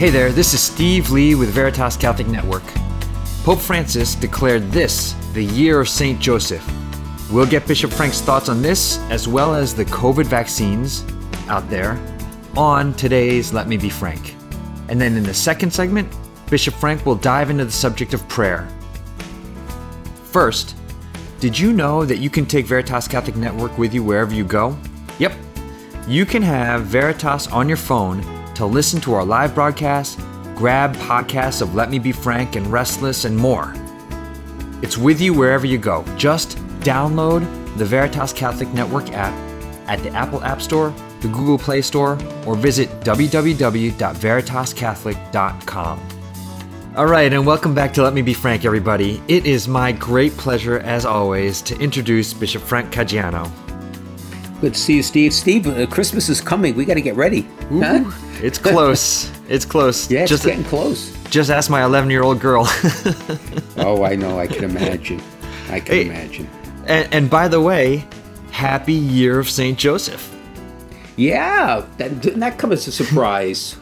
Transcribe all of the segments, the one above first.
Hey there, this is Steve Lee with Veritas Catholic Network. Pope Francis declared this the year of St. Joseph. We'll get Bishop Frank's thoughts on this, as well as the COVID vaccines out there, on today's Let Me Be Frank. And then in the second segment, Bishop Frank will dive into the subject of prayer. First, did you know that you can take Veritas Catholic Network with you wherever you go? Yep. You can have Veritas on your phone to listen to our live broadcasts, grab podcasts of Let Me Be Frank and Restless, and more. It's with you wherever you go. Just download the Veritas Catholic Network app at the Apple App Store, the Google Play Store, or visit www.veritascatholic.com. All right, and welcome back to Let Me Be Frank, everybody. It is my great pleasure, as always, to introduce Bishop Frank Caggiano. Good to see you, Steve. Steve, uh, Christmas is coming. We got to get ready. Huh? It's close. it's close. Yeah, it's just, getting close. Just ask my 11 year old girl. oh, I know. I can imagine. I can Hey. imagine. and, and by the way, happy year of St. Joseph. Yeah, that didn't that come as a surprise.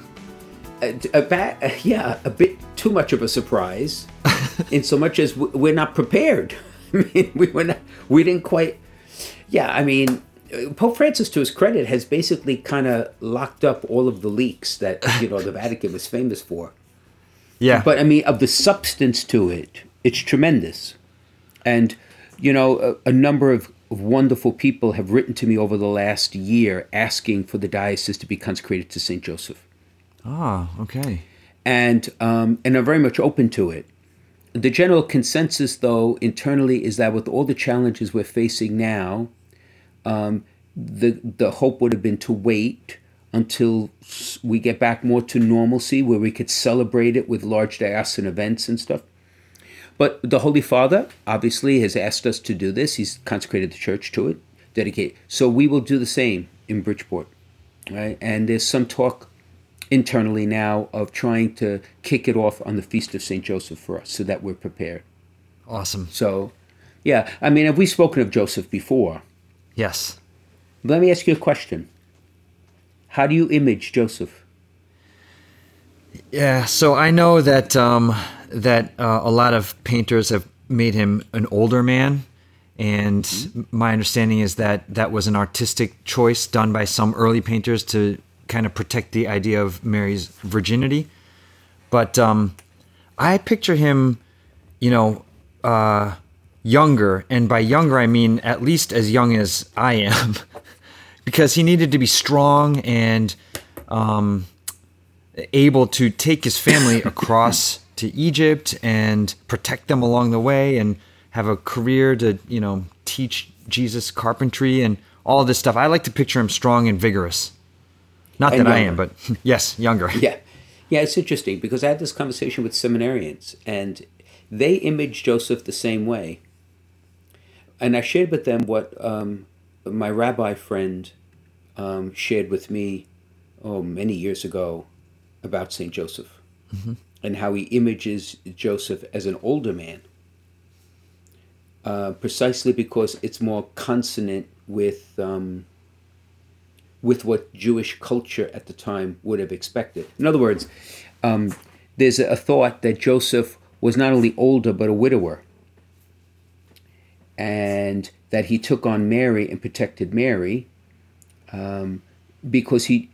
a, a ba- yeah, a bit too much of a surprise, in so much as we're not prepared. I mean, we were not, we didn't quite. Yeah, I mean, Pope Francis, to his credit, has basically kind of locked up all of the leaks that you know the Vatican was famous for. Yeah. But I mean, of the substance to it, it's tremendous. And, you know, a, a number of, of wonderful people have written to me over the last year asking for the diocese to be consecrated to St. Joseph. Ah, okay. And, um, and I'm very much open to it. The general consensus, though, internally is that with all the challenges we're facing now, um, the, the hope would have been to wait until we get back more to normalcy where we could celebrate it with large diocesan events and stuff. But the Holy Father obviously has asked us to do this. He's consecrated the church to it, dedicate. So we will do the same in Bridgeport, right? And there's some talk internally now of trying to kick it off on the feast of Saint Joseph for us, so that we're prepared. Awesome. So, yeah, I mean, have we spoken of Joseph before? Yes. Let me ask you a question. How do you image Joseph? Yeah. So I know that um, that uh, a lot of painters have made him an older man, and my understanding is that that was an artistic choice done by some early painters to kind of protect the idea of Mary's virginity. But um, I picture him, you know, uh, younger, and by younger I mean at least as young as I am, because he needed to be strong and um, able to take his family across to Egypt and protect them along the way and have a career to, you know, teach Jesus carpentry and all this stuff. I like to picture him strong and vigorous. Not And that I am, but yes, younger. Yeah. Yeah, it's interesting because I had this conversation with seminarians and they image Joseph the same way. And I shared with them what um, my rabbi friend um, shared with me oh, many years ago about St. Joseph and how he images Joseph as an older man. Uh, precisely because it's more consonant with um, with what Jewish culture at the time would have expected. In other words, um, there's a thought that Joseph was not only older but a widower, and that he took on Mary and protected Mary um, because he,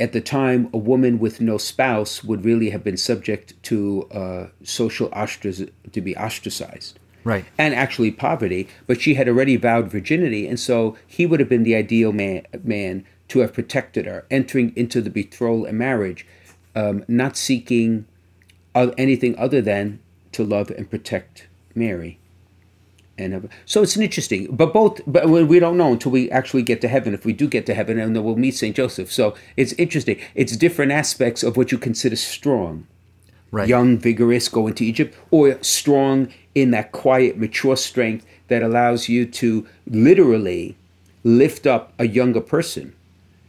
at the time, a woman with no spouse would really have been subject to uh, social ostrac- to be ostracized Right. and actually poverty, but she had already vowed virginity, and so he would have been the ideal man, man to have protected her, entering into the betrothal and marriage, um, not seeking anything other than to love and protect Mary. And uh, so it's an interesting, but both, but we we don't know until we actually get to heaven. If we do get to heaven, and then we'll meet Saint Joseph. So it's interesting. It's different aspects of what you consider strong Right. young, vigorous, go into Egypt, or strong in that quiet, mature strength that allows you to literally lift up a younger person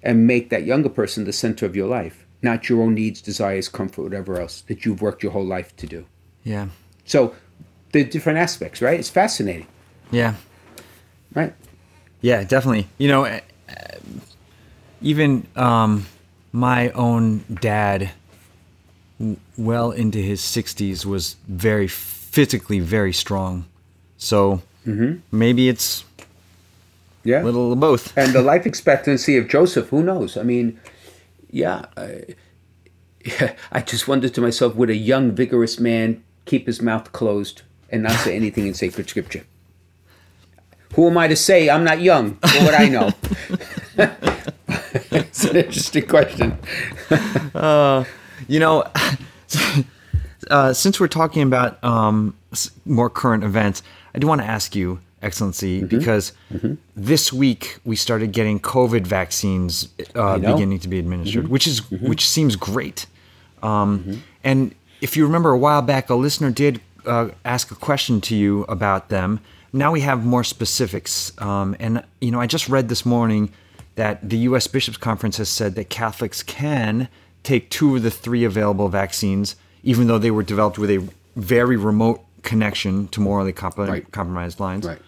and make that younger person the center of your life, not your own needs, desires, comfort, whatever else that you've worked your whole life to do. Yeah. So the different aspects, right? It's fascinating, Yeah. right? Yeah, definitely. You know, uh, even um, my own dad well into his 60s was very physically very strong. So maybe it's Yeah. a little of both. and the life expectancy of Joseph, who knows? I mean, yeah, I, yeah, I just wondered to myself, would a young, vigorous man keep his mouth closed and not say anything in sacred scripture? Who am I to say I'm not young? What would I know? it's an interesting question. You know, uh, since we're talking about um, more current events, I do want to ask you, Excellency, Mm-hmm. because this week we started getting COVID vaccines uh. Mm-hmm. beginning to be administered, which is which seems great. Um, And if you remember a while back, a listener did uh, ask a question to you about them. Now we have more specifics. Um, and, you know, I just read this morning that the U.S. Bishops Conference has said that Catholics can take two of the three available vaccines, even though they were developed with a very remote connection to morally comp- Right. compromised lines. Right.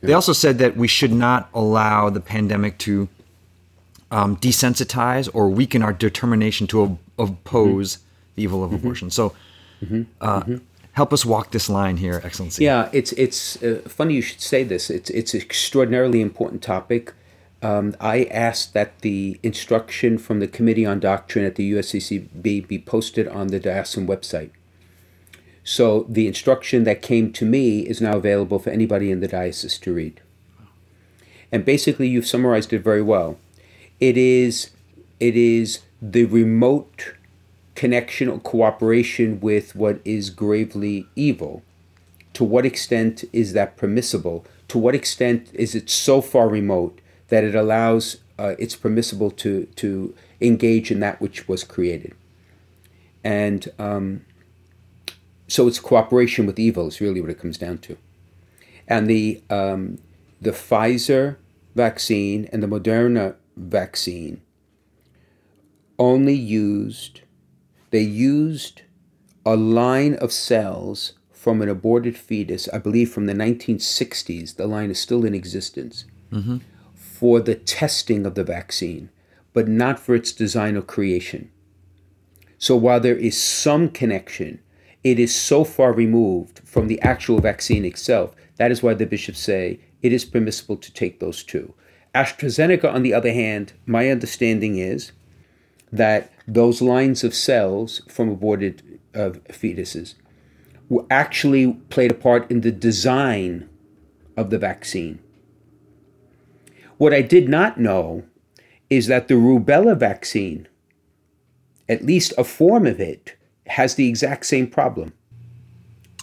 They also said that we should not allow the pandemic to um, desensitize or weaken our determination to op- oppose the evil of abortion. So, uh, help us walk this line here, Excellency. Yeah, it's it's uh, funny you should say this. It's it's an extraordinarily important topic. Um, I asked that the instruction from the Committee on Doctrine at the USCCB be posted on the diocesan website. So the instruction that came to me is now available for anybody in the diocese to read. And basically, you've summarized it very well. It is it is the remote connection or cooperation with what is gravely evil to what extent is that permissible? To what extent is it so far remote that it allows uh, it's permissible to to engage in that which was created? And um, so it's cooperation with evil is really what it comes down to. And the um, the Pfizer vaccine and the Moderna vaccine only used they used a line of cells from an aborted fetus, I believe from the 1960s, the line is still in existence, mm-hmm. for the testing of the vaccine, but not for its design or creation. So while there is some connection, it is so far removed from the actual vaccine itself. That is why the bishops say it is permissible to take those two. AstraZeneca, on the other hand, my understanding is that those lines of cells from aborted uh, fetuses were actually played a part in the design of the vaccine. What I did not know is that the rubella vaccine, at least a form of it, has the exact same problem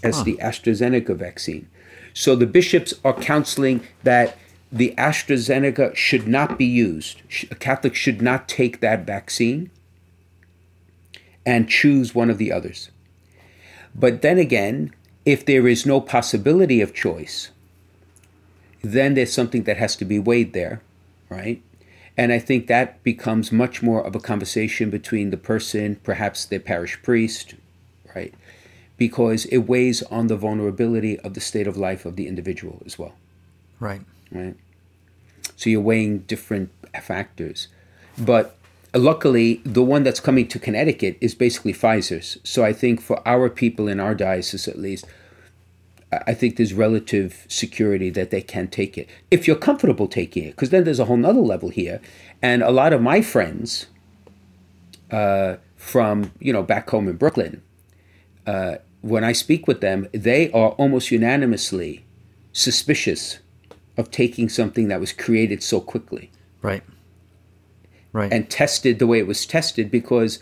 as the AstraZeneca vaccine. So the bishops are counseling that the AstraZeneca should not be used. A Catholic should not take that vaccine and choose one of the others. But then again, if there is no possibility of choice, then there's something that has to be weighed there, right? And I think that becomes much more of a conversation between the person, perhaps their parish priest, right? Because it weighs on the vulnerability of the state of life of the individual as well Right. right? So you're weighing different factors. But luckily, the one that's coming to Connecticut is basically Pfizer's. So I think for our people in our diocese, at least, I think there's relative security that they can take it. If you're comfortable taking it, because then there's a whole nother level here. And a lot of my friends uh, from, you know, back home in Brooklyn, uh, when I speak with them, they are almost unanimously suspicious of taking something that was created so quickly Right. Right. and tested the way it was tested because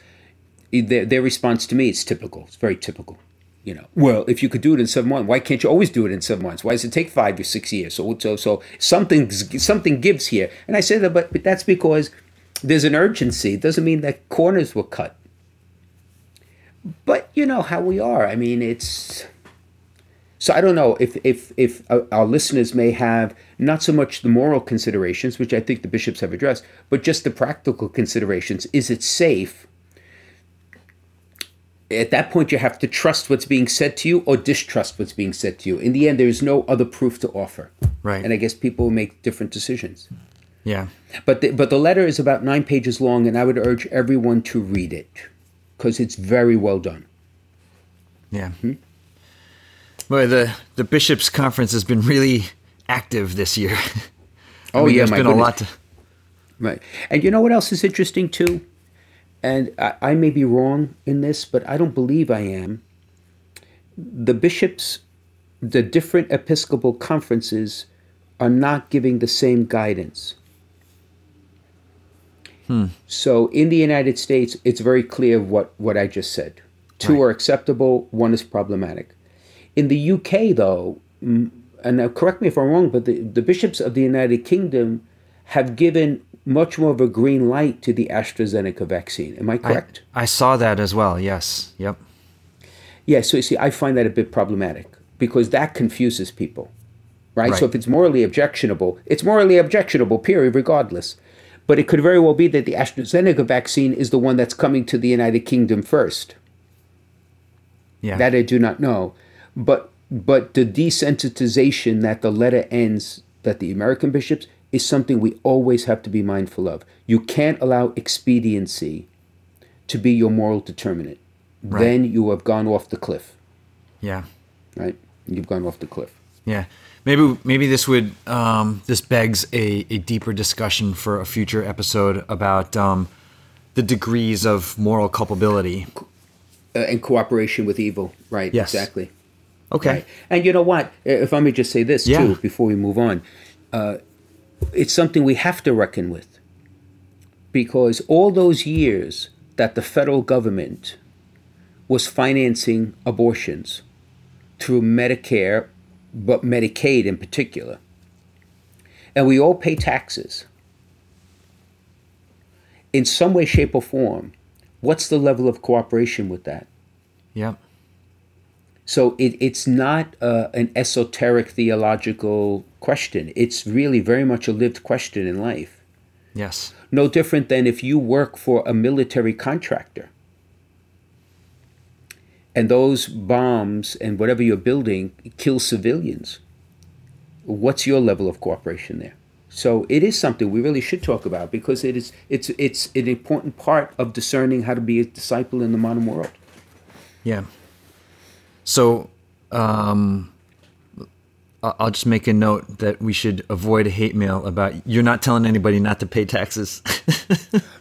their, their response to me is typical. It's very typical. You know, well, if you could do it in seven months, why can't you always do it in seven months? Why does it take five or six years? So, so, so something, something gives here. And I say that, but, but that's because there's an urgency. It doesn't mean that corners were cut. But you know how we are. I mean, it's so I don't know if if if uh, our listeners may have not so much the moral considerations, which I think the bishops have addressed, but just the practical considerations. Is it safe? At that point, you have to trust what's being said to you or distrust what's being said to you. In the end, there is no other proof to offer. Right. And I guess people make different decisions. yeah. But the, but the letter is about nine pages long, and I would urge everyone to read it. because it's very well done. Yeah. Well, the the bishops' conference has been really active this year. Oh, mean, yeah, there's my been a lot to. Right. And you know what else is interesting too? And I, I may be wrong in this, but I don't believe I am. The bishops, the different episcopal conferences are not giving the same guidance. Hmm. So in the United States, it's very clear what, what I just said. Two Right. are acceptable, one is problematic. In the UK, though, and now correct me if I'm wrong, but the, the bishops of the United Kingdom have given much more of a green light to the AstraZeneca vaccine. Am I I, correct? I saw that as well. Yes. Yep. Yeah, so you see, I find that a bit problematic because that confuses people, right? So if it's morally objectionable, it's morally objectionable, period, regardless. But it could very well be that the AstraZeneca vaccine is the one that's coming to the United Kingdom first. Yeah. That I do not know. But but the desensitization that the letter ends that the American bishops is something we always have to be mindful of. You can't allow expediency to be your moral determinant. Right. Then you have gone off the cliff, yeah. right? You've gone off the cliff. Yeah. Maybe maybe this would um, this begs a, a deeper discussion for a future episode about um, the degrees of moral culpability. Uh, and cooperation with evil, right? Yes. Exactly. Okay. Right. And you know what? If I may just say this Yeah. too before we move on, uh, it's something we have to reckon with because all those years that the federal government was financing abortions through Medicare, but Medicaid in particular, and we all pay taxes in some way, shape, or form. What's the level of cooperation with that? Yep. So it, it's not uh, an esoteric theological question. It's really very much a lived question in life. Yes. No different than if you work for a military contractor and those bombs and whatever you're building kill civilians. What's your level of cooperation there? So it is something we really should talk about because it is it's it's an important part of discerning how to be a disciple in the modern world. Yeah. So, um, I'll just make a note that we should avoid a hate mail about you're not telling anybody not to pay taxes.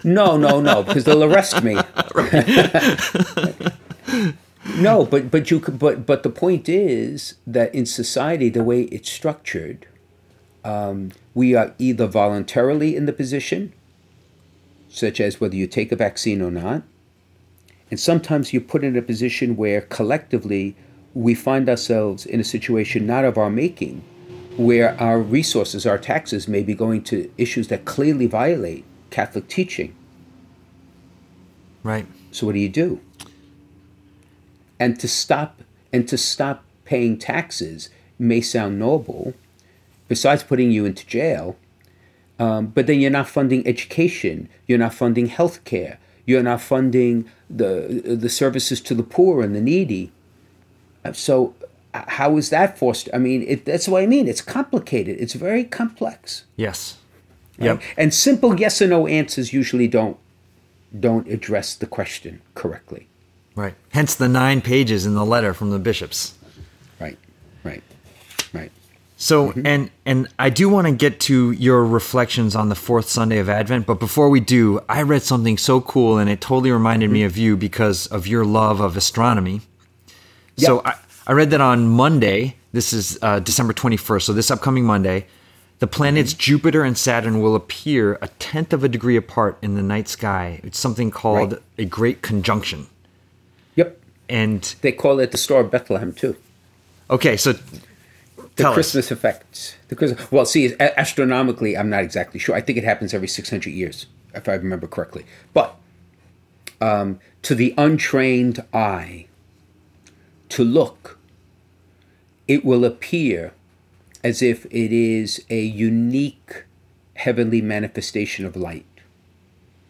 No, no, no, because they'll arrest me. no, but but you could, but but the point is that in society, the way it's structured, um, we are either voluntarily in the position, such as whether you take a vaccine or not, and sometimes you're put in a position where collectively we find ourselves in a situation not of our making, where our resources, our taxes, may be going to issues that clearly violate Catholic teaching. right. So what do you do? And to stop and to stop paying taxes may sound noble, besides putting you into jail. Um, but then you're not funding education. You're not funding health care. You're not funding the the services to the poor and the needy. So how is that forced? I mean, it, that's what I mean. It's complicated. It's very complex. Yes. right? Yep. And simple yes or no answers usually don't don't address the question correctly. Right. Hence the nine pages in the letter from the bishops. So mm-hmm. and and I do want to get to your reflections on the fourth Sunday of Advent, but before we do, I read something so cool and it totally reminded me mm-hmm. of you because of your love of astronomy. So I, I read that on Monday, this is uh, December 21st, so this upcoming Monday, the planets mm-hmm. Jupiter and Saturn will appear a tenth of a degree apart in the night sky. It's something called Right. a great conjunction. Yep. And They call it the Star of Bethlehem too. okay, so The tell us. Christmas effect. The Christmas. Well, see, astronomically, I'm not exactly sure. I think it happens every 600 years, if I remember correctly. But um, to the untrained eye, to look, it will appear as if it is a unique heavenly manifestation of light.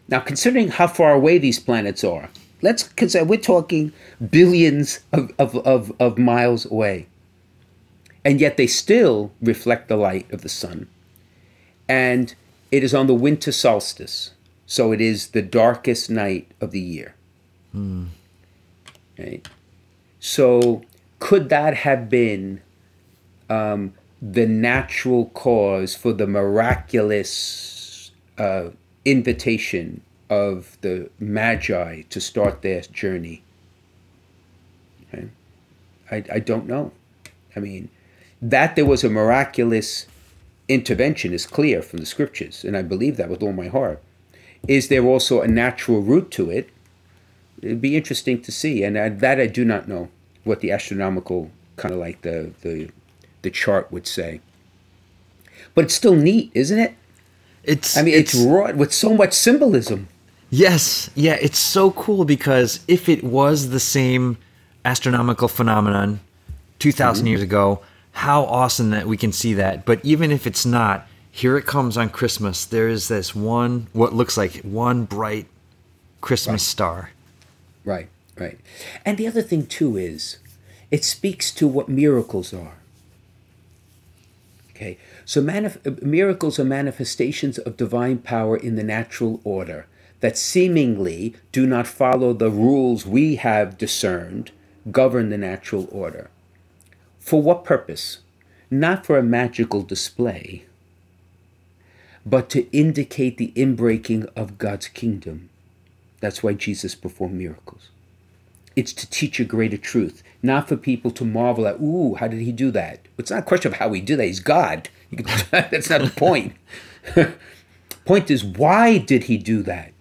Now, considering how far away these planets are, let's consider we're talking billions of, of, of, of miles away. And yet they still reflect the light of the sun. And it is on the winter solstice. So it is the darkest night of the year. Right? So, could that have been um, the natural cause for the miraculous uh, invitation of the Magi to start their journey? Okay? I, I don't know. I mean, that there was a miraculous intervention is clear from the scriptures, and I believe that with all my heart. Is there also a natural root to it? It'd be interesting to see, and I, that I do not know what the astronomical kind of like the the the chart would say. But it's still neat, isn't it? It's I mean, it's, wrought with so much symbolism. Yes, yeah, it's so cool because if it was the same astronomical phenomenon 2000 Mm-hmm. years ago, how awesome that we can see that. But even if it's not, here it comes on Christmas. There is this one what looks like one bright Christmas star. Right, right. And the other thing too is, it speaks to what miracles are. Okay, so manif- miracles are manifestations of divine power in the natural order that seemingly do not follow the rules we have discerned govern the natural order. For what purpose? Not for a magical display, but to indicate the inbreaking of God's kingdom. That's why Jesus performed miracles. It's to teach a greater truth, not for people to marvel at, ooh, how did he do that? It's not a question of how he did that. He's God. That's not the point. point is, why did he do that?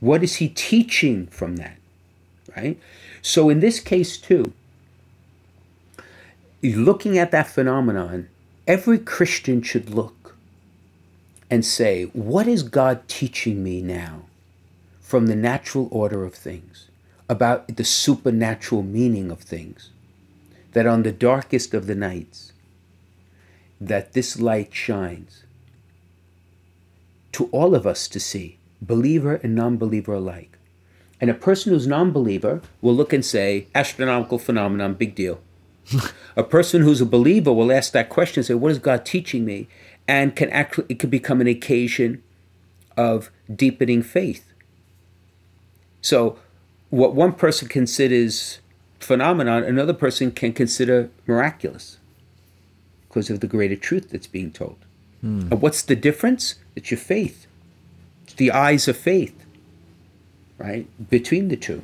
What is he teaching from that? Right? So in this case, too, looking at that phenomenon, every Christian should look and say, what is God teaching me now from the natural order of things, about the supernatural meaning of things? That on the darkest of the nights, that this light shines to all of us to see, believer and non-believer alike. And a person who's non-believer will look and say, astronomical phenomenon, big deal. a person who's a believer will ask that question and say, what is God teaching me? And can actually it can become an occasion of deepening faith. So what one person considers phenomenon, another person can consider miraculous because of the greater truth that's being told. Hmm. And what's the difference? It's your faith. It's the eyes of faith, right? Between the two.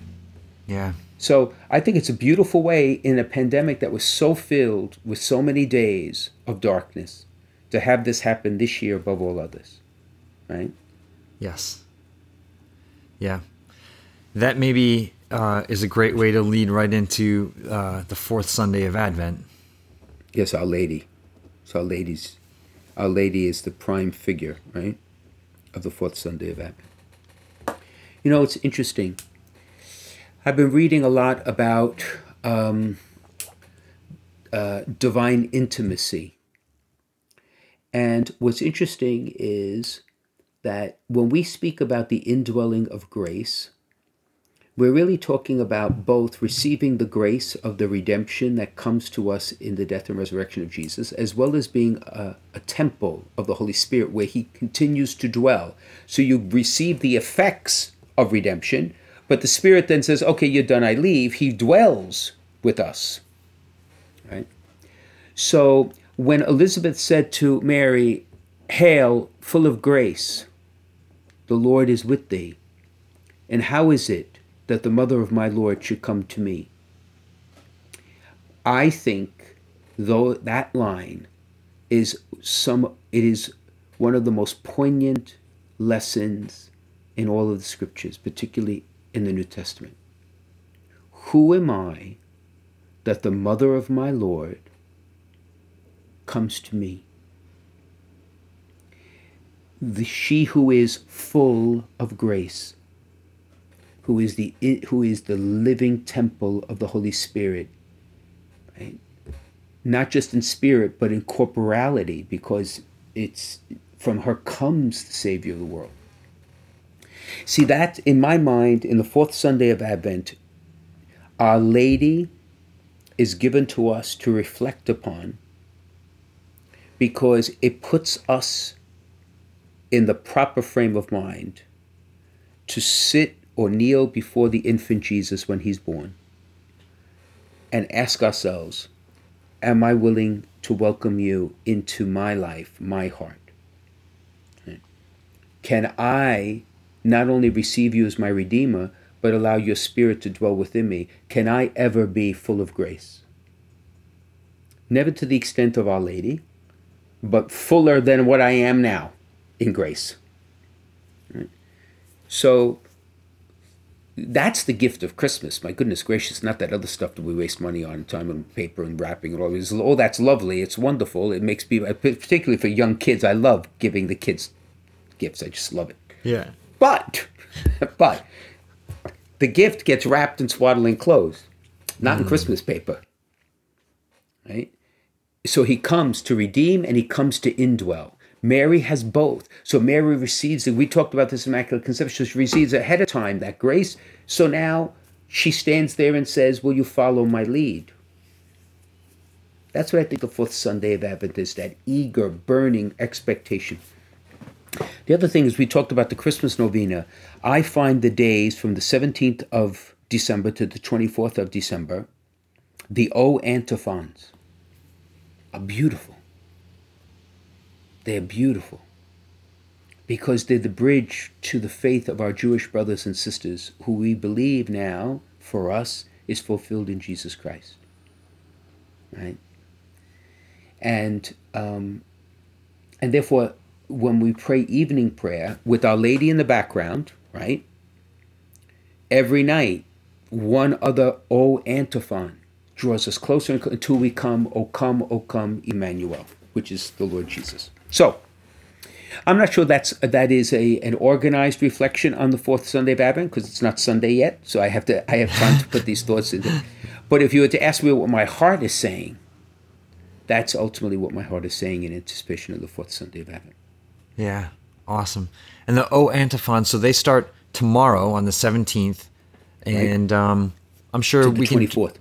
Yeah. So I think it's a beautiful way in a pandemic that was so filled with so many days of darkness to have this happen this year above all others, right? Yes. Yeah. That maybe uh, is a great way to lead right into uh, the fourth Sunday of Advent. Yes, Our Lady. So Our Lady's, Our Lady is the prime figure, right, of the fourth Sunday of Advent. You know, it's interesting. I've been reading a lot about um, uh, divine intimacy. And what's interesting is that when we speak about the indwelling of grace, we're really talking about both receiving the grace of the redemption that comes to us in the death and resurrection of Jesus, as well as being a, a temple of the Holy Spirit where He continues to dwell. So you receive the effects of redemption, but the Spirit then says, okay, you're done, I leave. He dwells with us. Right? So when Elizabeth said to Mary, Hail, full of grace, the Lord is with thee. And how is it that the mother of my Lord should come to me? I think, though that line is some, it is one of the most poignant lessons in all of the scriptures, particularly in the New Testament. Who am I that the mother of my Lord comes to me? The she who is full of grace, who is the who is the living temple of the Holy Spirit, right? Not just in spirit, but in corporality, because it's from her comes the Savior of the world. See that in my mind, in the fourth Sunday of Advent, Our Lady is given to us to reflect upon because it puts us in the proper frame of mind to sit or kneel before the infant Jesus when he's born and ask ourselves, Am I willing to welcome you into my life, my heart? Can I not only receive you as my Redeemer, but allow your Spirit to dwell within me? Can I ever be full of grace? Never to the extent of Our Lady, but fuller than what I am now in grace. So that's the gift of Christmas. My goodness gracious, not that other stuff that we waste money on, time and paper and wrapping and all this. Oh, that's lovely. It's wonderful. It makes me, particularly for young kids, I love giving the kids gifts. I just love it. Yeah. But, but the gift gets wrapped in swaddling clothes, not mm. in Christmas paper. Right? So he comes to redeem and he comes to indwell. Mary has both. So Mary receives it. We talked about this Immaculate Conception. She receives ahead of time that grace. So now she stands there and says, Will you follow my lead? That's what I think the fourth Sunday of Advent is that eager, burning expectation. The other thing is, we talked about the Christmas novena. I find the days from the 17th of December to the 24th of December, the O antiphons, are beautiful. They're beautiful because they're the bridge to the faith of our Jewish brothers and sisters who we believe now, for us, is fulfilled in Jesus Christ. Right? And, um, and therefore, when we pray evening prayer with Our Lady in the background, right? Every night, one other O antiphon draws us closer until we come, O come, O come, Emmanuel, which is the Lord Jesus. So, I'm not sure that's that is a an organized reflection on the fourth Sunday of Advent because it's not Sunday yet. So I have to I have time to put these thoughts into. But if you were to ask me what my heart is saying, that's ultimately what my heart is saying in anticipation of the fourth Sunday of Advent. Yeah, awesome. And the O antiphon, so they start tomorrow on the seventeenth, and right. um, I'm sure we can. Twenty fourth.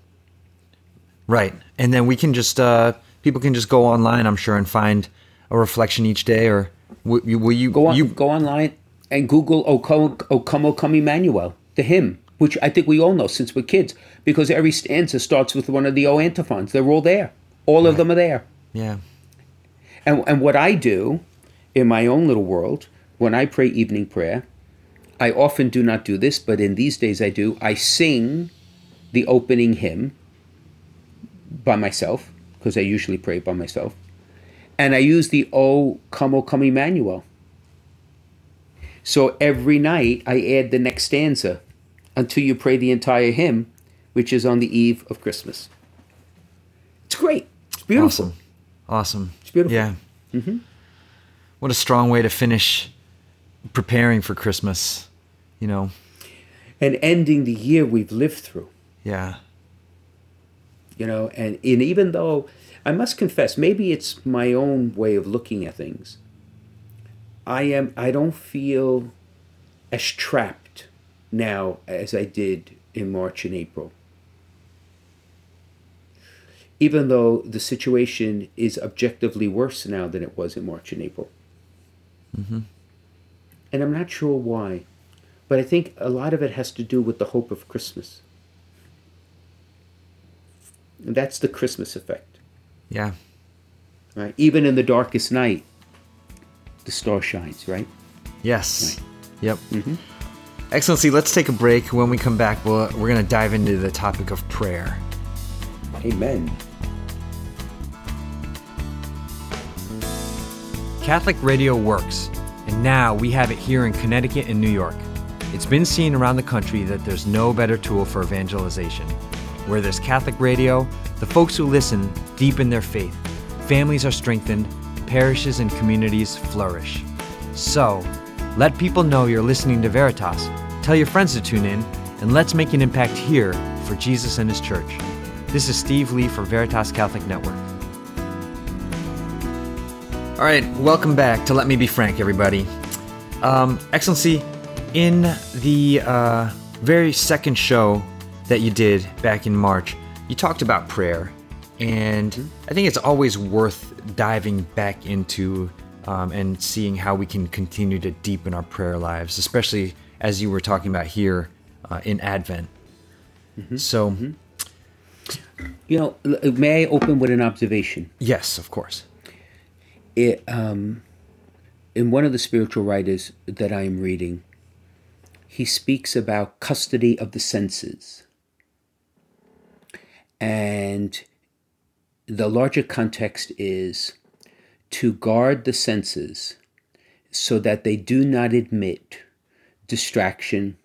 Right, and then we can just uh, people can just go online. I'm sure and find a reflection each day, or will, will you go on? You go online and Google "O Come, o Come, o Come Emmanuel," the hymn, which I think we all know since we're kids, because every stanza starts with one of the O antiphons. They're all there. All right. of them are there. Yeah. And and what I do in my own little world when I pray evening prayer, I often do not do this, but in these days I do. I sing the opening hymn by myself because I usually pray by myself and I use the O come O come Emmanuel. So every night I add the next stanza until you pray the entire hymn, which is on the eve of Christmas. It's great. It's beautiful. Awesome. Awesome. It's beautiful. Yeah. Mm-hmm. What a strong way to finish preparing for Christmas, you know. And ending the year we've lived through. Yeah. You know, and, and even though I must confess, maybe it's my own way of looking at things. I am I don't feel as trapped now as I did in March and April. Even though the situation is objectively worse now than it was in March and April. Mm-hmm. And I'm not sure why, but I think a lot of it has to do with the hope of Christmas. And that's the Christmas effect. Yeah. Right. Even in the darkest night, the star shines. Right. Yes. Right. Yep. Mm-hmm. Excellency, let's take a break. When we come back, we'll, we're going to dive into the topic of prayer. Amen. Catholic radio works, and now we have it here in Connecticut and New York. It's been seen around the country that there's no better tool for evangelization. Where there's Catholic radio, the folks who listen deepen their faith, families are strengthened, parishes and communities flourish. So, let people know you're listening to Veritas, tell your friends to tune in, and let's make an impact here for Jesus and His church. This is Steve Lee for Veritas Catholic Network. All right, welcome back to Let Me Be Frank, everybody. Um, Excellency, in the uh, very second show that you did back in March, you talked about prayer, and I think it's always worth diving back into um, and seeing how we can continue to deepen our prayer lives, especially as you were talking about here uh, in Advent. So, You know, may I open with an observation? yes, of course. It, um, in one of the spiritual writers that I am reading, he speaks about custody of the senses. And the larger context is to guard the senses so that they do not admit distraction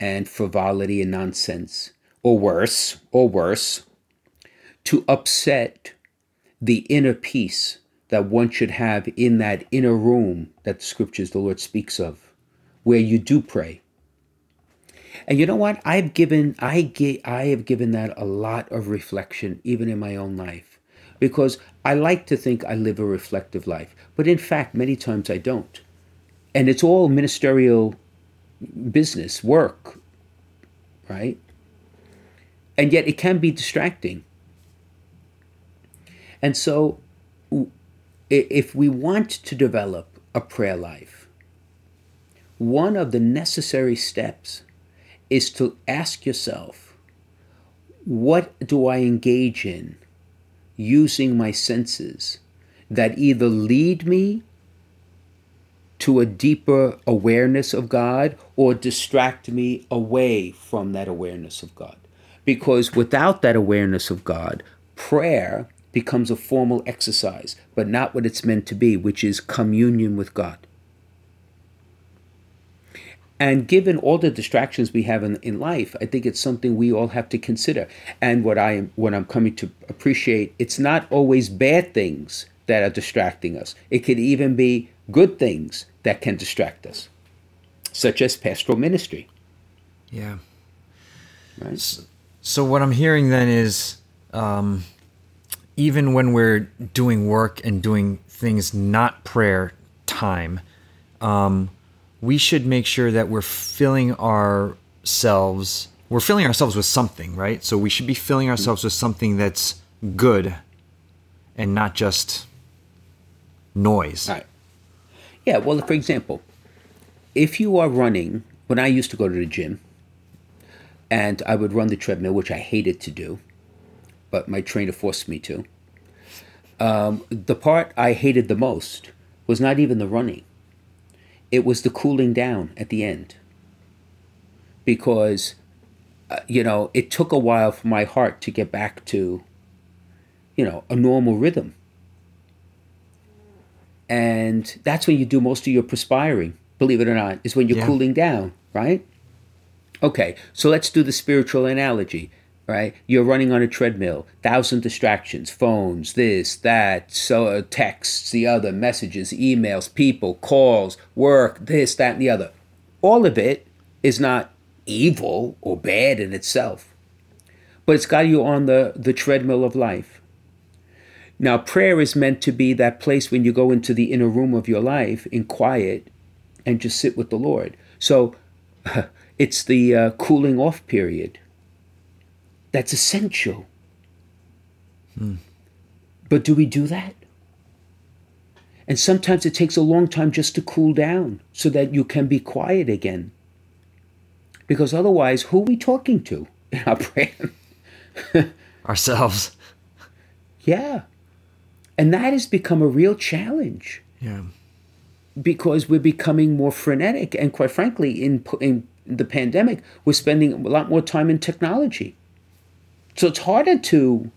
and frivolity and nonsense, or worse, or worse, to upset the inner peace that one should have in that inner room that the scriptures the Lord speaks of, where you do pray. And you know what? I've given I ge- I have given that a lot of reflection even in my own life because I like to think I live a reflective life, but in fact many times I don't. And it's all ministerial business, work, right? And yet it can be distracting. And so if we want to develop a prayer life, one of the necessary steps is to ask yourself, what do I engage in using my senses that either lead me to a deeper awareness of God or distract me away from that awareness of God? Because without that awareness of God, prayer becomes a formal exercise, but not what it's meant to be, which is communion with God. And given all the distractions we have in, in life, I think it's something we all have to consider. And what I am what I'm coming to appreciate, it's not always bad things that are distracting us. It could even be good things that can distract us, such as pastoral ministry. Yeah. Right? So what I'm hearing then is, um, even when we're doing work and doing things not prayer time, um, we should make sure that we're filling ourselves. We're filling ourselves with something, right? So we should be filling ourselves with something that's good, and not just noise. Right. Yeah, well, for example, if you are running, when I used to go to the gym, and I would run the treadmill, which I hated to do, but my trainer forced me to. Um, the part I hated the most was not even the running, it was the cooling down at the end. Because, uh, you know, it took a while for my heart to get back to, you know, a normal rhythm. And that's when you do most of your perspiring, believe it or not, is when you're Yeah. cooling down, right? Okay, so let's do the spiritual analogy, right? You're running on a treadmill, thousand distractions, phones, this, that, so uh, texts, the other, messages, emails, people, calls, work, this, that, and the other. All of it is not evil or bad in itself, but it's got you on the, the treadmill of life. Now, prayer is meant to be that place when you go into the inner room of your life in quiet and just sit with the Lord. So it's the uh, cooling off period that's essential. But do we do that? And sometimes it takes a long time just to cool down so that you can be quiet again. Because otherwise, who are we talking to in our prayer? Ourselves. yeah. And that has become a real challenge. Yeah. because we're becoming more frenetic and quite frankly in, in the pandemic we're spending a lot more time in technology so it's harder to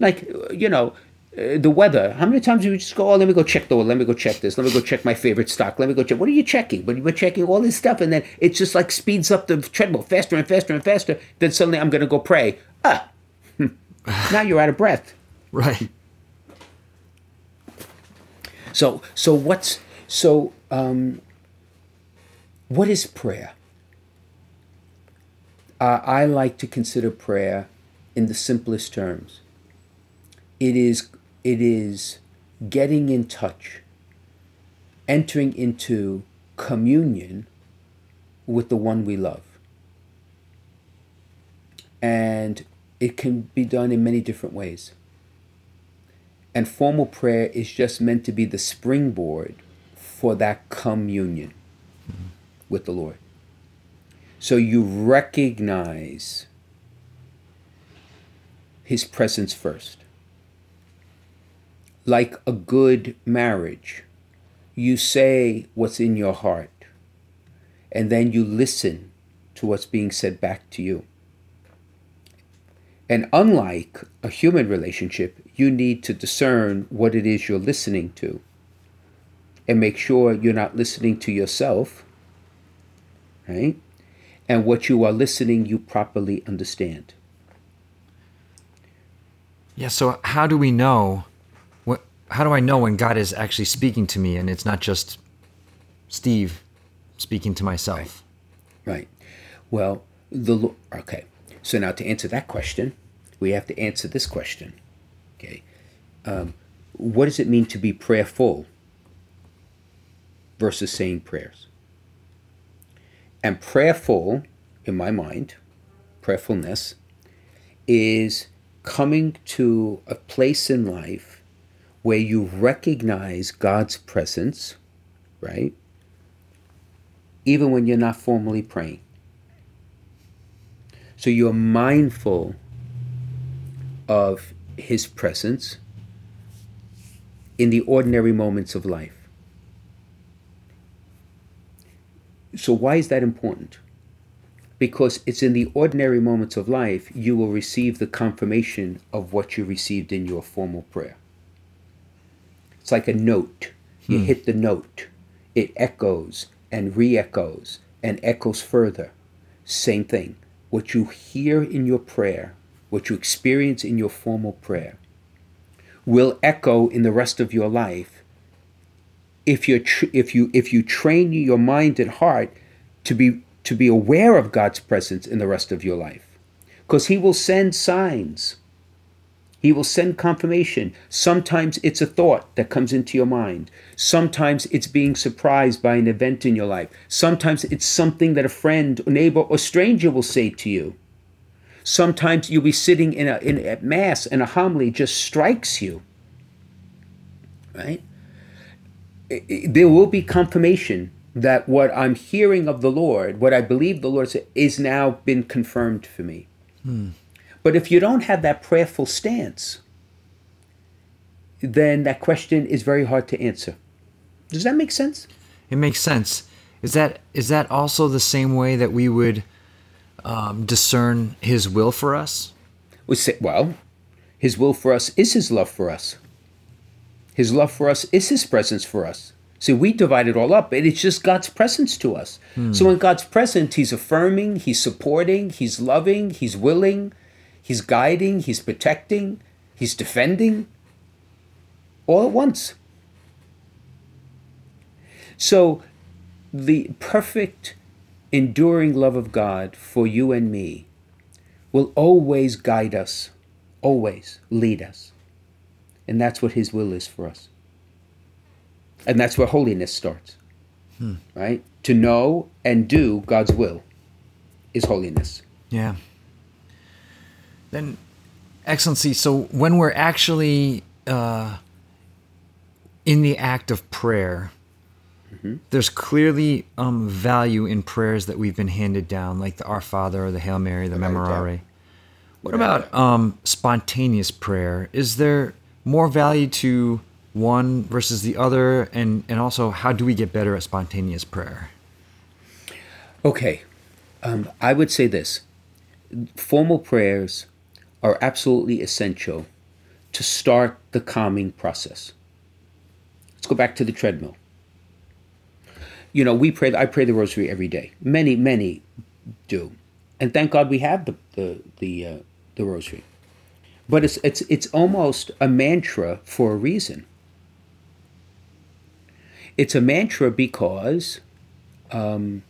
like you know uh, the weather. How many times do we just go oh let me go check the weather let me go check this. Let me go check my favorite stock. Let me go check what are you checking? But we're checking all this stuff and then it just like speeds up the treadmill faster and faster and faster. Then suddenly i'm going to go pray. Ah now you're out of breath. Right. So so what's so um, what is prayer? Uh, I like to consider prayer in the simplest terms. It is it is getting in touch, entering into communion with the one we love. And it can be done in many different ways. And formal prayer is just meant to be the springboard for that communion. with the Lord. So you recognize his presence first. Like a good marriage, you say what's in your heart, and then you listen to what's being said back to you. And unlike a human relationship, you need to discern what it is you're listening to and make sure you're not listening to yourself, right? And what you are listening, you properly understand. Yeah, so how do we know what how do I know when God is actually speaking to me and it's not just Steve speaking to myself? Right. Well, the okay. So now to answer that question, we have to answer this question. Okay. Um, what does it mean to be prayerful versus saying prayers? And prayerful, in my mind, prayerfulness is coming to a place in life where you recognize God's presence, right? Even when you're not formally praying. So you're mindful of His presence in the ordinary moments of life. So, why is that important? Because it's in the ordinary moments of life you will receive the confirmation of what you received in your formal prayer. It's like a note. You hmm. hit the note, it echoes and re echoes and echoes further. Same thing. What you hear in your prayer, what you experience in your formal prayer, will echo in the rest of your life if you tr- if you if you train your mind and heart to be to be aware of God's presence in the rest of your life. Because he will send signs. He will send confirmation. Sometimes it's a thought that comes into your mind. Sometimes it's being surprised by an event in your life. Sometimes it's something that a friend a neighbor or stranger will say to you. Sometimes you'll be sitting in a in at mass and a homily just strikes you. Right there will be confirmation that what I'm hearing of the Lord, what I believe the Lord said, is now been confirmed for me. Hmm. But if you don't have that prayerful stance, then that question is very hard to answer. Does that make sense? It makes sense. Is that is that also the same way that we would um, discern His will for us? We say, well, His will for us is His love for us. His love for us is His presence for us. See, we divide it all up, and it's just God's presence to us. Hmm. So in God's presence, He's affirming, He's supporting, He's loving, He's willing, He's guiding, He's protecting, He's defending, all at once. So the perfect, enduring love of God for you and me will always guide us, always lead us. And that's what His will is for us. And that's where holiness starts. Hmm. Right? To know and do God's will is holiness. Yeah. Then, Excellency, so when we're actually uh, in the act of prayer, mm-hmm. there's clearly um, value in prayers that we've been handed down, like the Our Father or the Hail Mary, the Memorare. What about um, spontaneous prayer? Is there more value to one versus the other and and also how do we get better at spontaneous prayer? Okay um, i would say this. Formal prayers are absolutely essential to start the calming process. Let's go back to the treadmill. You know we pray i pray the rosary every day. Many many do. And thank god we have the the the, uh, the rosary but it's it's it's almost a mantra for a reason. It's a mantra because um,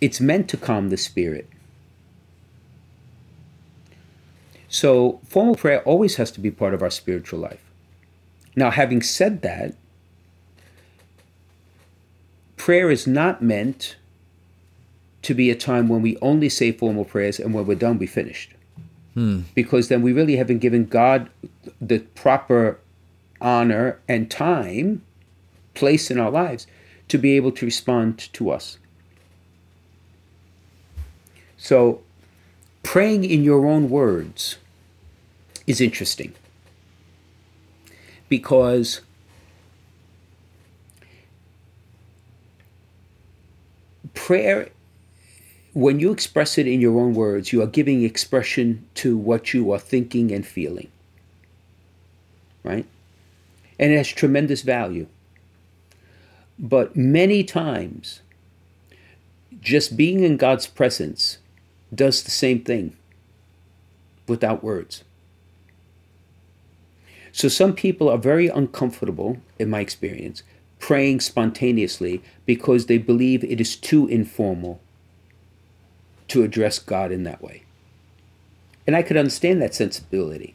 it's meant to calm the spirit. So formal prayer always has to be part of our spiritual life. Now, having said that, prayer is not meant to be a time when we only say formal prayers and when we're done, we finished hmm. because then we really haven't given God the proper honor and time, place in our lives to be able to respond to us. So, praying in your own words is interesting because prayer when you express it in your own words, you are giving expression to what you are thinking and feeling. Right? And it has tremendous value. But many times, just being in God's presence does the same thing without words. So some people are very uncomfortable, in my experience, praying spontaneously because they believe it is too informal to address God in that way. And I could understand that sensibility.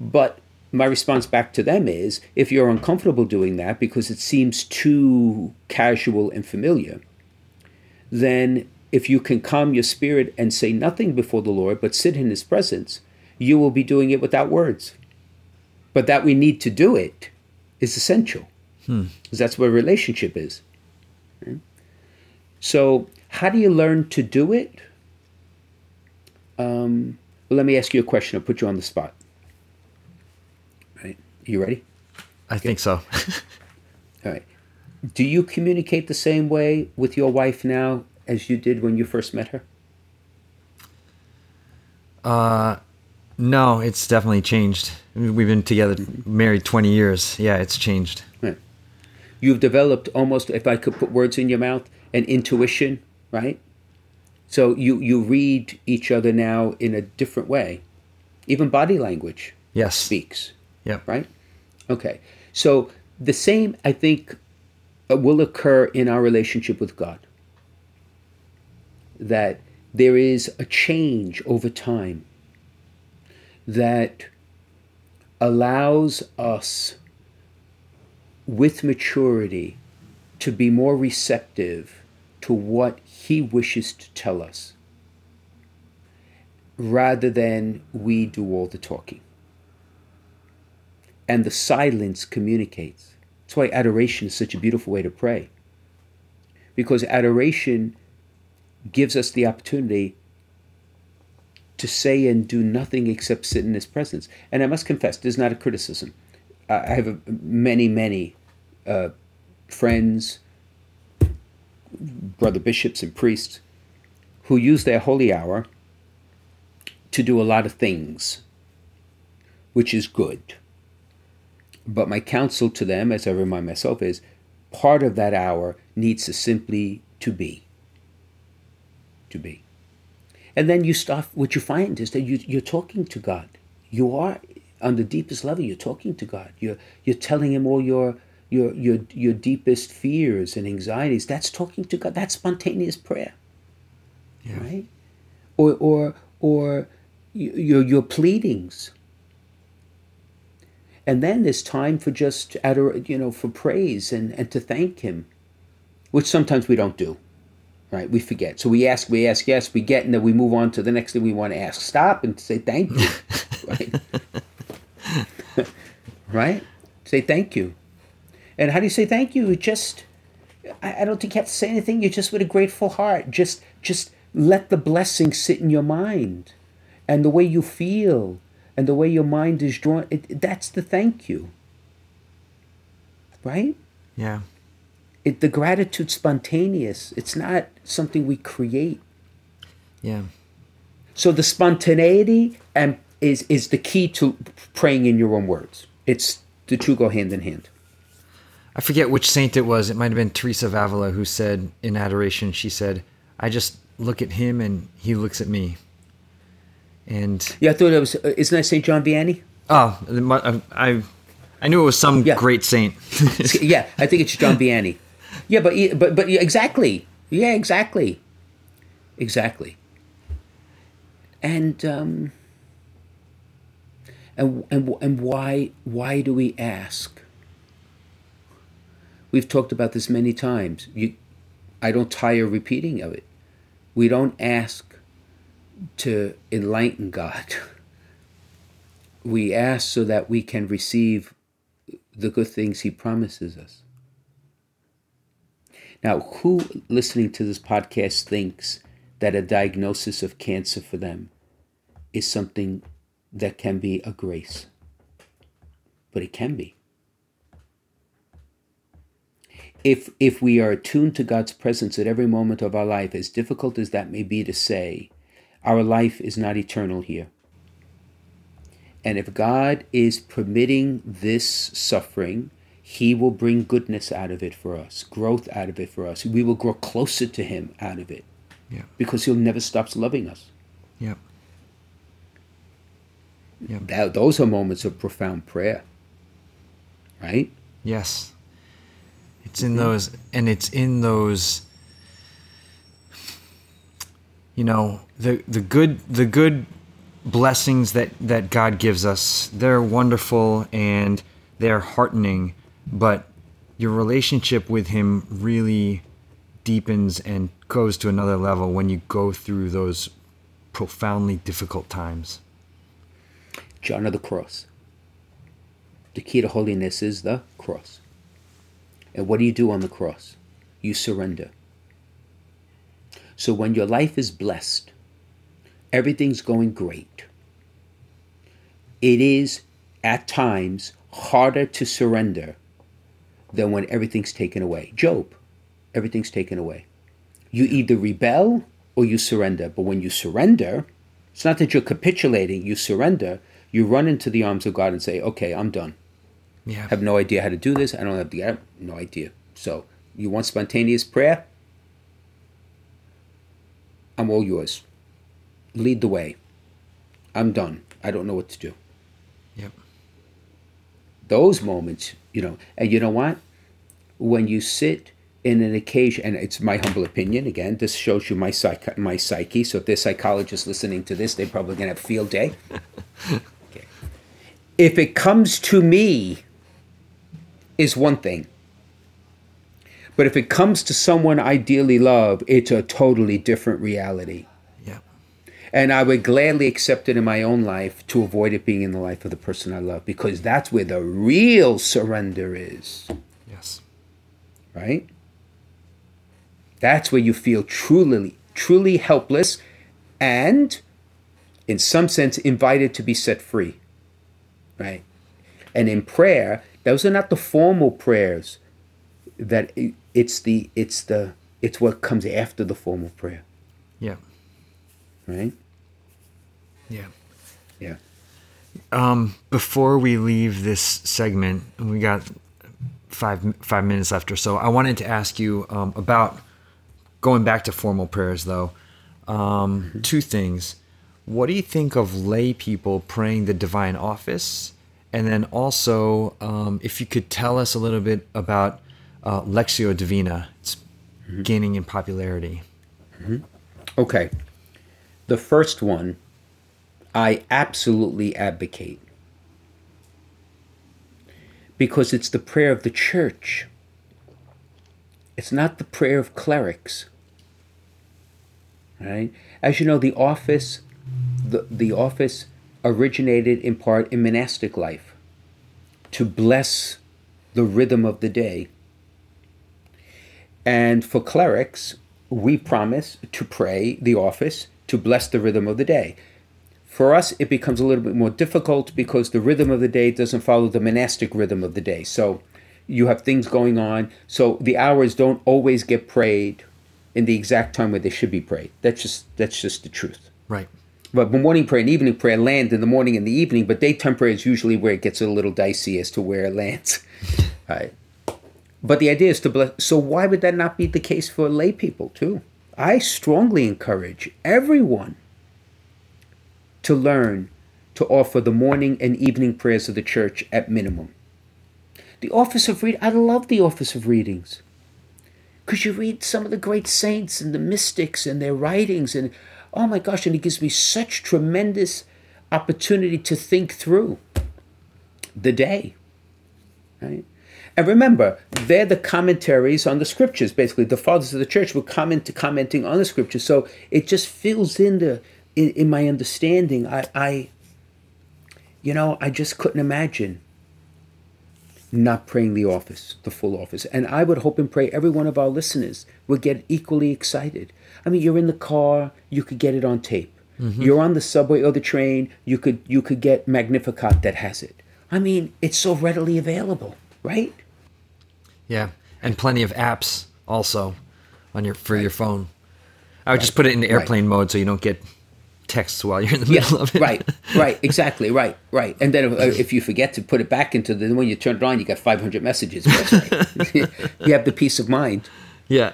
But my response back to them is if you're uncomfortable doing that because it seems too casual and familiar, then if you can calm your spirit and say nothing before the Lord but sit in His presence, you will be doing it without words. But that we need to do it is essential because hmm. that's where relationship is. So how do you learn to do it? Um, well, let me ask you a question. I'll put you on the spot. Right? You ready? I okay. think so. All right. Do you communicate the same way with your wife now as you did when you first met her? Uh, no, it's definitely changed. We've been together, married 20 years. Yeah, it's changed. Right. You've developed almost, if I could put words in your mouth, an intuition right? So you you read each other now in a different way. Even body language yes. speaks. Yeah. Right? Okay. So the same I think uh, will occur in our relationship with God. That there is a change over time that allows us with maturity to be more receptive to what he wishes to tell us rather than we do all the talking. And the silence communicates. That's why adoration is such a beautiful way to pray. Because adoration gives us the opportunity to say and do nothing except sit in his presence. And I must confess, this is not a criticism. I have many, many uh, friends, brother bishops and priests who use their holy hour to do a lot of things, which is good. But my counsel to them, as I remind myself, is part of that hour needs to simply to be. To be. And then you start, what you find is that you, you're talking to God. You are, on the deepest level, you're talking to God. You're, you're telling Him all your your your your deepest fears and anxieties that's talking to god that's spontaneous prayer yeah. right? Or or or your your pleadings. And then there's time for just ador- you know for praise and and to thank him which sometimes we don't do right? We forget. So we ask we ask yes we get and then we move on to the next thing we want to ask. Stop and say thank you right? Right? Say thank you and how do you say thank you? Just, I, I don't think you have to say anything. You just with a grateful heart. Just, just let the blessing sit in your mind, and the way you feel, and the way your mind is drawn. It, that's the thank you. Right? Yeah. It, the gratitude spontaneous. It's not something we create. Yeah. So the spontaneity and is is the key to praying in your own words. It's the two go hand in hand. I forget which saint it was. It might have been Teresa of Avila who said in adoration, she said, I just look at him and he looks at me. And yeah, I thought it was, uh, isn't that St. John Vianney? Oh, I, I knew it was some yeah. great saint. yeah, I think it's John Vianney. Yeah, but, but, but exactly. Yeah, exactly. Exactly. And, um, and, and, and why, why do we ask? We've talked about this many times. You, I don't tire repeating of it. We don't ask to enlighten God. We ask so that we can receive the good things He promises us. Now, who listening to this podcast thinks that a diagnosis of cancer for them is something that can be a grace. But it can be. If, if we are attuned to God's presence at every moment of our life, as difficult as that may be to say, our life is not eternal here. And if God is permitting this suffering, He will bring goodness out of it for us, growth out of it for us. We will grow closer to Him out of it. Yeah. Because He'll never stops loving us. Yep. Yep. That, those are moments of profound prayer. Right? Yes. It's in those, and it's in those. You know the the good the good blessings that that God gives us. They're wonderful and they're heartening, but your relationship with Him really deepens and goes to another level when you go through those profoundly difficult times. John of the cross. The key to holiness is the cross. And what do you do on the cross? You surrender. So when your life is blessed, everything's going great, it is at times harder to surrender than when everything's taken away. Job, everything's taken away. You either rebel or you surrender. But when you surrender, it's not that you're capitulating, you surrender, you run into the arms of God and say, okay, I'm done. Yeah. I have no idea how to do this. I don't have the I have no idea. So you want spontaneous prayer? I'm all yours. Lead the way. I'm done. I don't know what to do. Yep. Those moments, you know, and you know what? When you sit in an occasion, and it's my humble opinion, again, this shows you my psych- my psyche. So if there's psychologists listening to this, they're probably going to have field day. okay. If it comes to me, is one thing. But if it comes to someone I dearly love, it's a totally different reality. Yeah. And I would gladly accept it in my own life to avoid it being in the life of the person I love because that's where the real surrender is, Yes. right? That's where you feel truly, truly helpless and, in some sense, invited to be set free, right? And in prayer, those are not the formal prayers that it's the it's the it's what comes after the formal prayer Yeah. right Yeah. yeah Um, before we leave this segment, we got five five minutes left or so. I wanted to ask you um, about going back to formal prayers, though. Um, Two things. What do you think of lay people praying the divine office? And then also, um, if you could tell us a little bit about uh, Lectio Divina, it's gaining in popularity. okay. The first one i absolutely advocate. Because it's the prayer of the church. It's not the prayer of clerics. Right? As you know the office the, the office originated in part in monastic life to bless the rhythm of the day and for clerics, we promise to pray the office to bless the rhythm of the day. For us, it becomes a little bit more difficult because the rhythm of the day doesn't follow the monastic rhythm of the day. So you have things going on. So the hours don't always get prayed in the exact time where they should be prayed. That's just that's just the truth. Right. But morning prayer and evening prayer land in the morning and the evening, but daytime prayer is usually where it gets a little dicey as to where it lands. But the idea is to bless. So why would that not be the case for lay people too? I strongly encourage everyone to learn to offer the morning and evening prayers of the church at minimum. The office of read. I love the office of readings because you read some of the great saints and the mystics and their writings, and oh my gosh, and it gives me such tremendous opportunity to think through the day. Right? And remember, they're the commentaries on the scriptures. Basically, the fathers of the church were comment commenting on the scriptures. So it just fills in the in, in my understanding. I, I, you know, I just couldn't imagine not praying the office, the full office. And I would hope and pray every one of our listeners would get equally excited. I mean, you're in the car, you could get it on tape. Mm-hmm. You're on the subway or the train, you could you could get Magnificat that has it. I mean, it's so readily available, right? Yeah, and plenty of apps also on your for right. your phone. I would right. just put it in airplane right. mode so you don't get texts while you're in the middle of it. right, right, exactly, right, right. And then if, uh, if, you forget to put it back into the when you turn it on, you got 500 messages. you have the peace of mind. Yeah.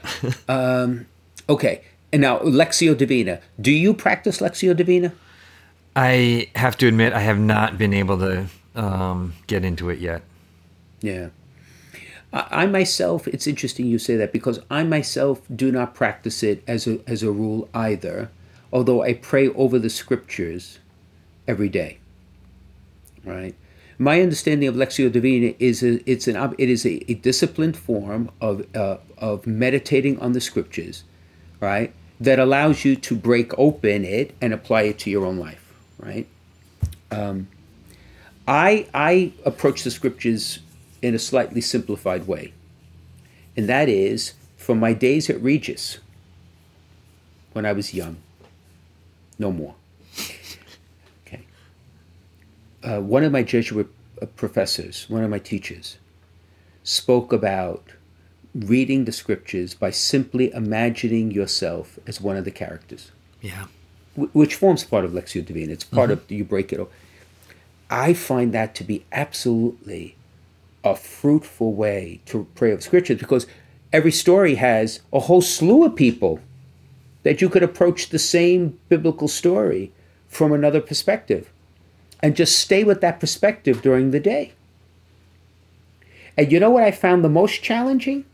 um, okay, and now Lectio Divina. Do you practice Lectio Divina? I have to admit, I have not been able to um, get into it yet. Yeah. I myself, it's interesting you say that because I myself do not practice it as a, as a rule either although I pray over the scriptures every day. Right? My understanding of Lectio Divina is a, it's an it is a, a disciplined form of uh, of meditating on the scriptures, right? That allows you to break open it and apply it to your own life, right? Um, I I approach the scriptures in a slightly simplified way, and that is from my days at Regis when I was young no more. Okay. Uh, one of my Jesuit uh, professors, one of my teachers, spoke about reading the scriptures by simply imagining yourself as one of the characters. Yeah. which forms part of Lectio Divina. It's part mm-hmm. of, you break it. I find that to be absolutely a fruitful way to pray of scriptures because every story has a whole slew of people that you could approach the same biblical story from another perspective and just stay with that perspective during the day. And you know what I found the most challenging?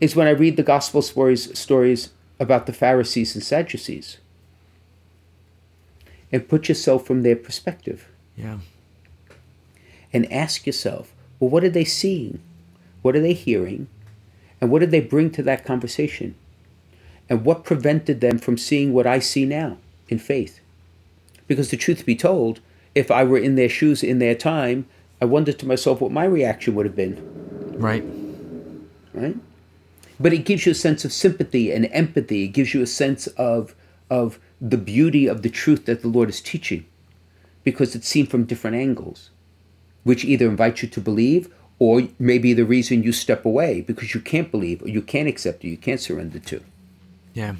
Is when I read the gospel stories, stories about the Pharisees and Sadducees and put yourself from their perspective. Yeah. And ask yourself, well, what are they seeing? What are they hearing? And what did they bring to that conversation? And what prevented them from seeing what I see now in faith? Because the truth be told, if I were in their shoes in their time, I wondered to myself what my reaction would have been. Right. Right? But it gives you a sense of sympathy and empathy. It gives you a sense of, of the beauty of the truth that the Lord is teaching because it's seen from different angles, which either invite you to believe or maybe the reason you step away because you can't believe or you can't accept or you can't surrender to. Yeah.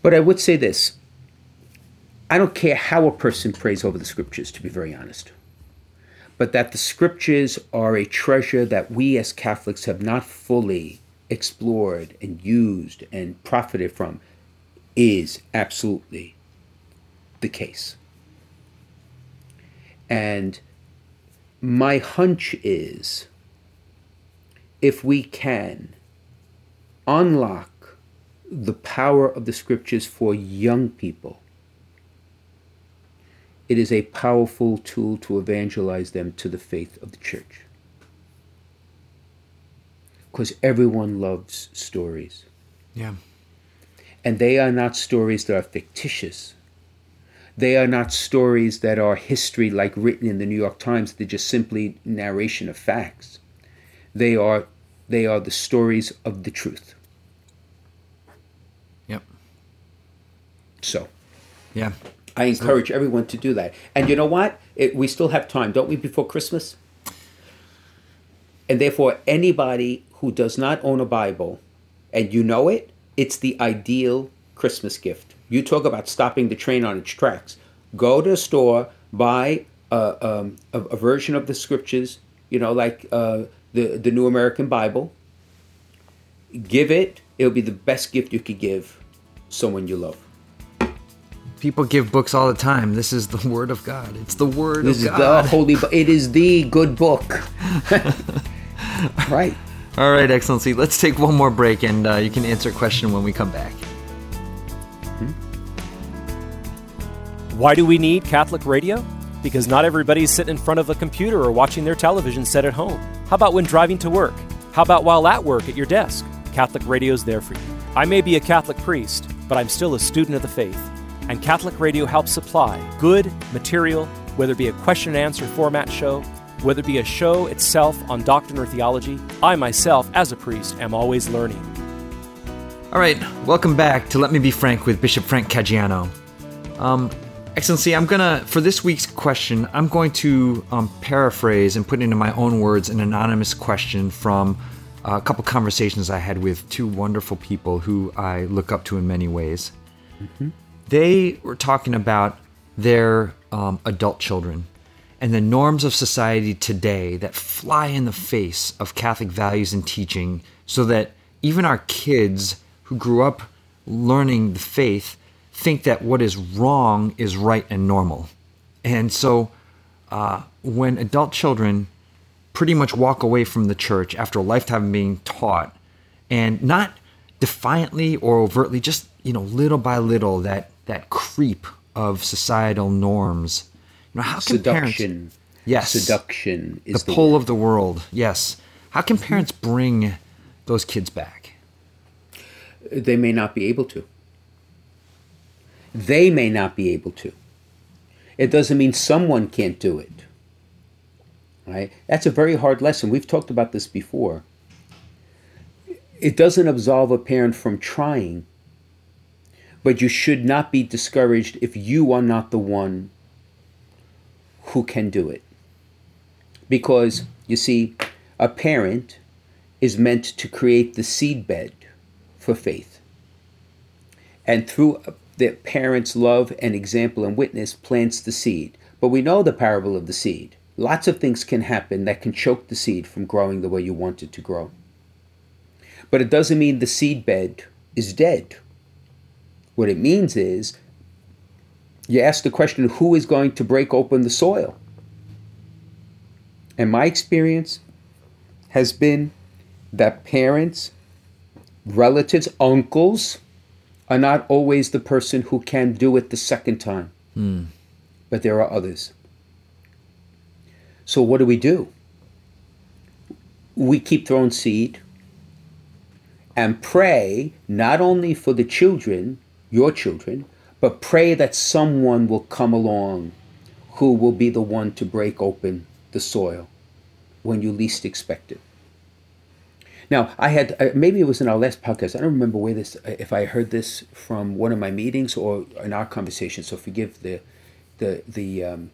But I would say this I don't care how a person prays over the scriptures, to be very honest. But that the scriptures are a treasure that we as Catholics have not fully explored and used and profited from is absolutely the case. And my hunch is if we can unlock the power of the scriptures for young people. It is a powerful tool to evangelize them to the faith of the church. Because everyone loves stories. Yeah. And they are not stories that are fictitious. They are not stories that are history like written in the New York Times. They're just simply narration of facts. They are, they are the stories of the truth. So, yeah, I encourage so, everyone to do that. And you know what? It, we still have time, don't we, before Christmas? And therefore, anybody who does not own a Bible and you know it, it's the ideal Christmas gift. You talk about stopping the train on its tracks. Go to a store, buy a, um, a, a version of the scriptures, you know, like uh, the, the New American Bible. Give it, it'll be the best gift you could give someone you love people give books all the time. This is the Word of God. It's the Word this of God. This is the holy. It is the good book. right. All right, Excellency. Let's take one more break, and uh, you can answer a question when we come back. Hmm? Why do we need Catholic radio? Because not everybody's sitting in front of a computer or watching their television set at home. How about when driving to work? How about while at work at your desk? Catholic radio's there for you. I may be a Catholic priest, but I'm still a student of the faith and Catholic Radio helps supply good material, whether it be a question and answer format show, Whether it be a show itself on doctrine or theology, I myself, as a priest, am always learning. All right, welcome back to Let Me Be Frank with Bishop Frank Caggiano. Um, Excellency, I'm gonna, for this week's question, I'm going to um, paraphrase and put into my own words an anonymous question from a couple conversations I had with two wonderful people who I look up to in many ways. Mm-hmm. They were talking about their um, adult children and the norms of society today that fly in the face of Catholic values and teaching, so that even our kids who grew up learning the faith think that what is wrong is right and normal. And so uh, when adult children pretty much walk away from the church after a lifetime of being taught, and not defiantly or overtly, just you know, little by little, that that creep of societal norms. You know, how can seduction? Parents, yes, seduction is the, the pull word. of the world. Yes, how can parents bring those kids back? They may not be able to. They may not be able to. It doesn't mean someone can't do it. Right? That's a very hard lesson. We've talked about this before. It doesn't absolve a parent from trying, but you should not be discouraged if you are not the one who can do it. Because, you see, a parent is meant to create the seedbed for faith. And through the parent's love and example and witness plants the seed. But we know the parable of the seed. Lots of things can happen that can choke the seed from growing the way you want it to grow. But it doesn't mean the seed bed is dead. What it means is you ask the question who is going to break open the soil? And my experience has been that parents, relatives, uncles, are not always the person who can do it the second time. Mm. But there are others. So what do we do? We keep throwing seed and pray not only for the children, your children, but pray that someone will come along who will be the one to break open the soil when you least expect it. Now, I had uh, maybe it was in our last podcast. I don't remember where this, uh, if I heard this from one of my meetings or in our conversation. So forgive the, the the um,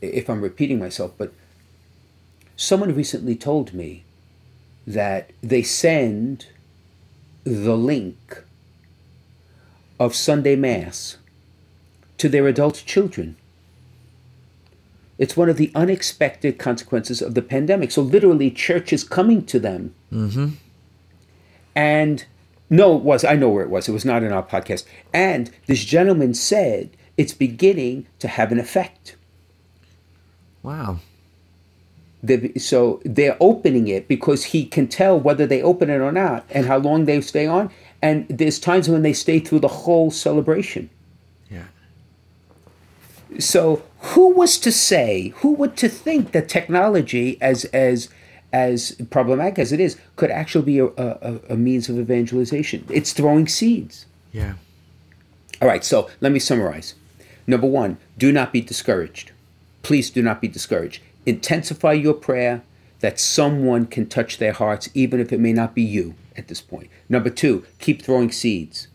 if I'm repeating myself. But someone recently told me that they send the link of Sunday Mass to their adult children it's one of the unexpected consequences of the pandemic. So literally, church is coming to them. Mm-hmm. And no, it was. I know where it was. It was not in our podcast. And this gentleman said it's beginning to have an effect. Wow. so they're opening it because he can tell whether they open it or not and how long they stay on. And there's times when they stay through the whole celebration. Yeah. So who was to say, who would to think that technology, as as as problematic as it is, could actually be a, a, a means of evangelization? It's throwing seeds. Yeah. All right. So let me summarize. Number one, do not be discouraged. Please do not be discouraged. Intensify your prayer that someone can touch their hearts, even if it may not be you at this point. Number two, keep throwing seeds.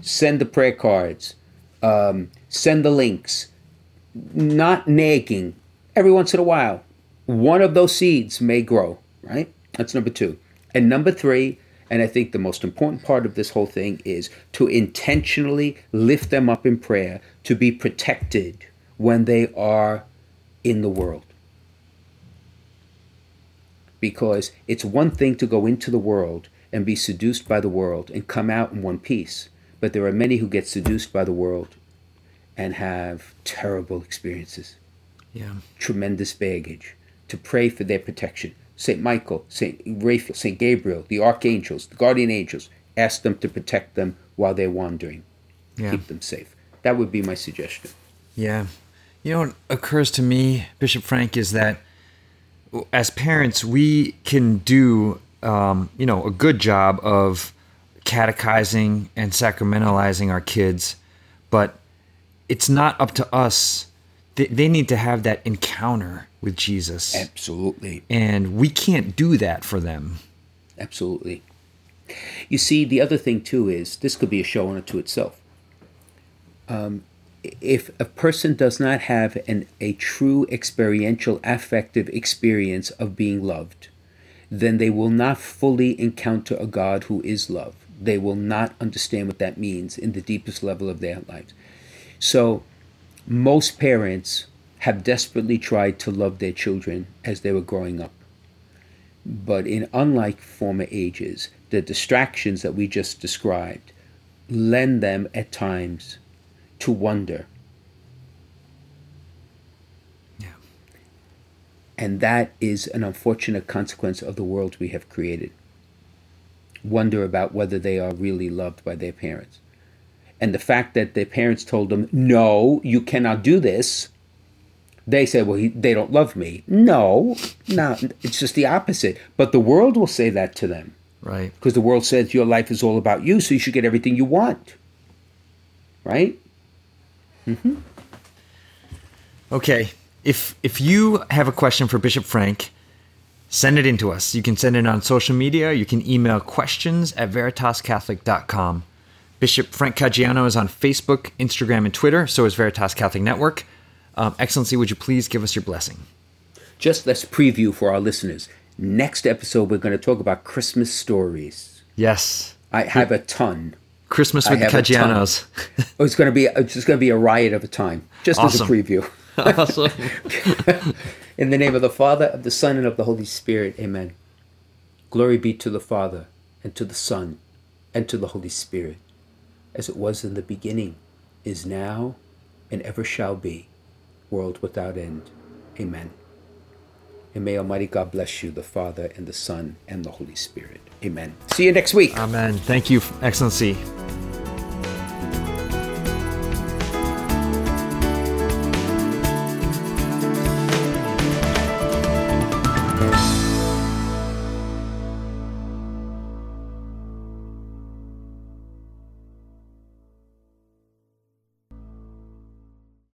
Send the prayer cards. Um, send the links not nagging, every once in a while, one of those seeds may grow, right? That's number two. And number three, and I think the most important part of this whole thing is to intentionally lift them up in prayer to be protected when they are in the world. Because it's one thing to go into the world and be seduced by the world and come out in one piece, but there are many who get seduced by the world and have terrible experiences. Yeah. Tremendous baggage. To pray for their protection. St. Michael, St. Raphael, St. Gabriel, the archangels, the guardian angels, ask them to protect them while they're wandering. Yeah. Keep them safe. That would be my suggestion. Yeah. You know what occurs to me, Bishop Frank, is that as parents, we can do, um, you know, a good job of catechizing and sacramentalizing our kids, but it's not up to us they, they need to have that encounter with Jesus. Absolutely. And we can't do that for them. Absolutely. You see, the other thing too is this could be a show unto itself. Um, if a person does not have an, a true experiential affective experience of being loved, then they will not fully encounter a God who is love. They will not understand what that means in the deepest level of their lives. So, most parents have desperately tried to love their children as they were growing up. But in unlike former ages, the distractions that we just described lend them at times to wonder. Yeah. And that is an unfortunate consequence of the world we have created. Wonder about whether they are really loved by their parents. And the fact that their parents told them, no, you cannot do this, they say, well, he, they don't love me. No, no, it's just the opposite. But the world will say that to them. Right. Because the world says your life is all about you, so you should get everything you want. Right? Mm-hmm. Okay. If if you have a question for Bishop Frank, send it in to us. You can send it on social media. You can email questions at veritascatholic.com. Bishop Frank Caggiano is on Facebook, Instagram, and Twitter. So is Veritas Catholic Network. Um, Excellency, would you please give us your blessing? Just let's preview for our listeners. Next episode, we're going to talk about Christmas stories. Yes. I have a ton. Christmas with the Caggianos. oh, it's going to be it's just going to be a riot of a time. Just awesome. as a preview. awesome. In the name of the Father, of the Son, and of the Holy Spirit. Amen. Glory be to the Father, and to the Son, and to the Holy Spirit, as it was in the beginning, is now, and ever shall be, world without end. Amen. And may Almighty God bless you, the Father, and the Son, and the Holy Spirit. Amen. See you next week. Amen. Thank you, Excellency.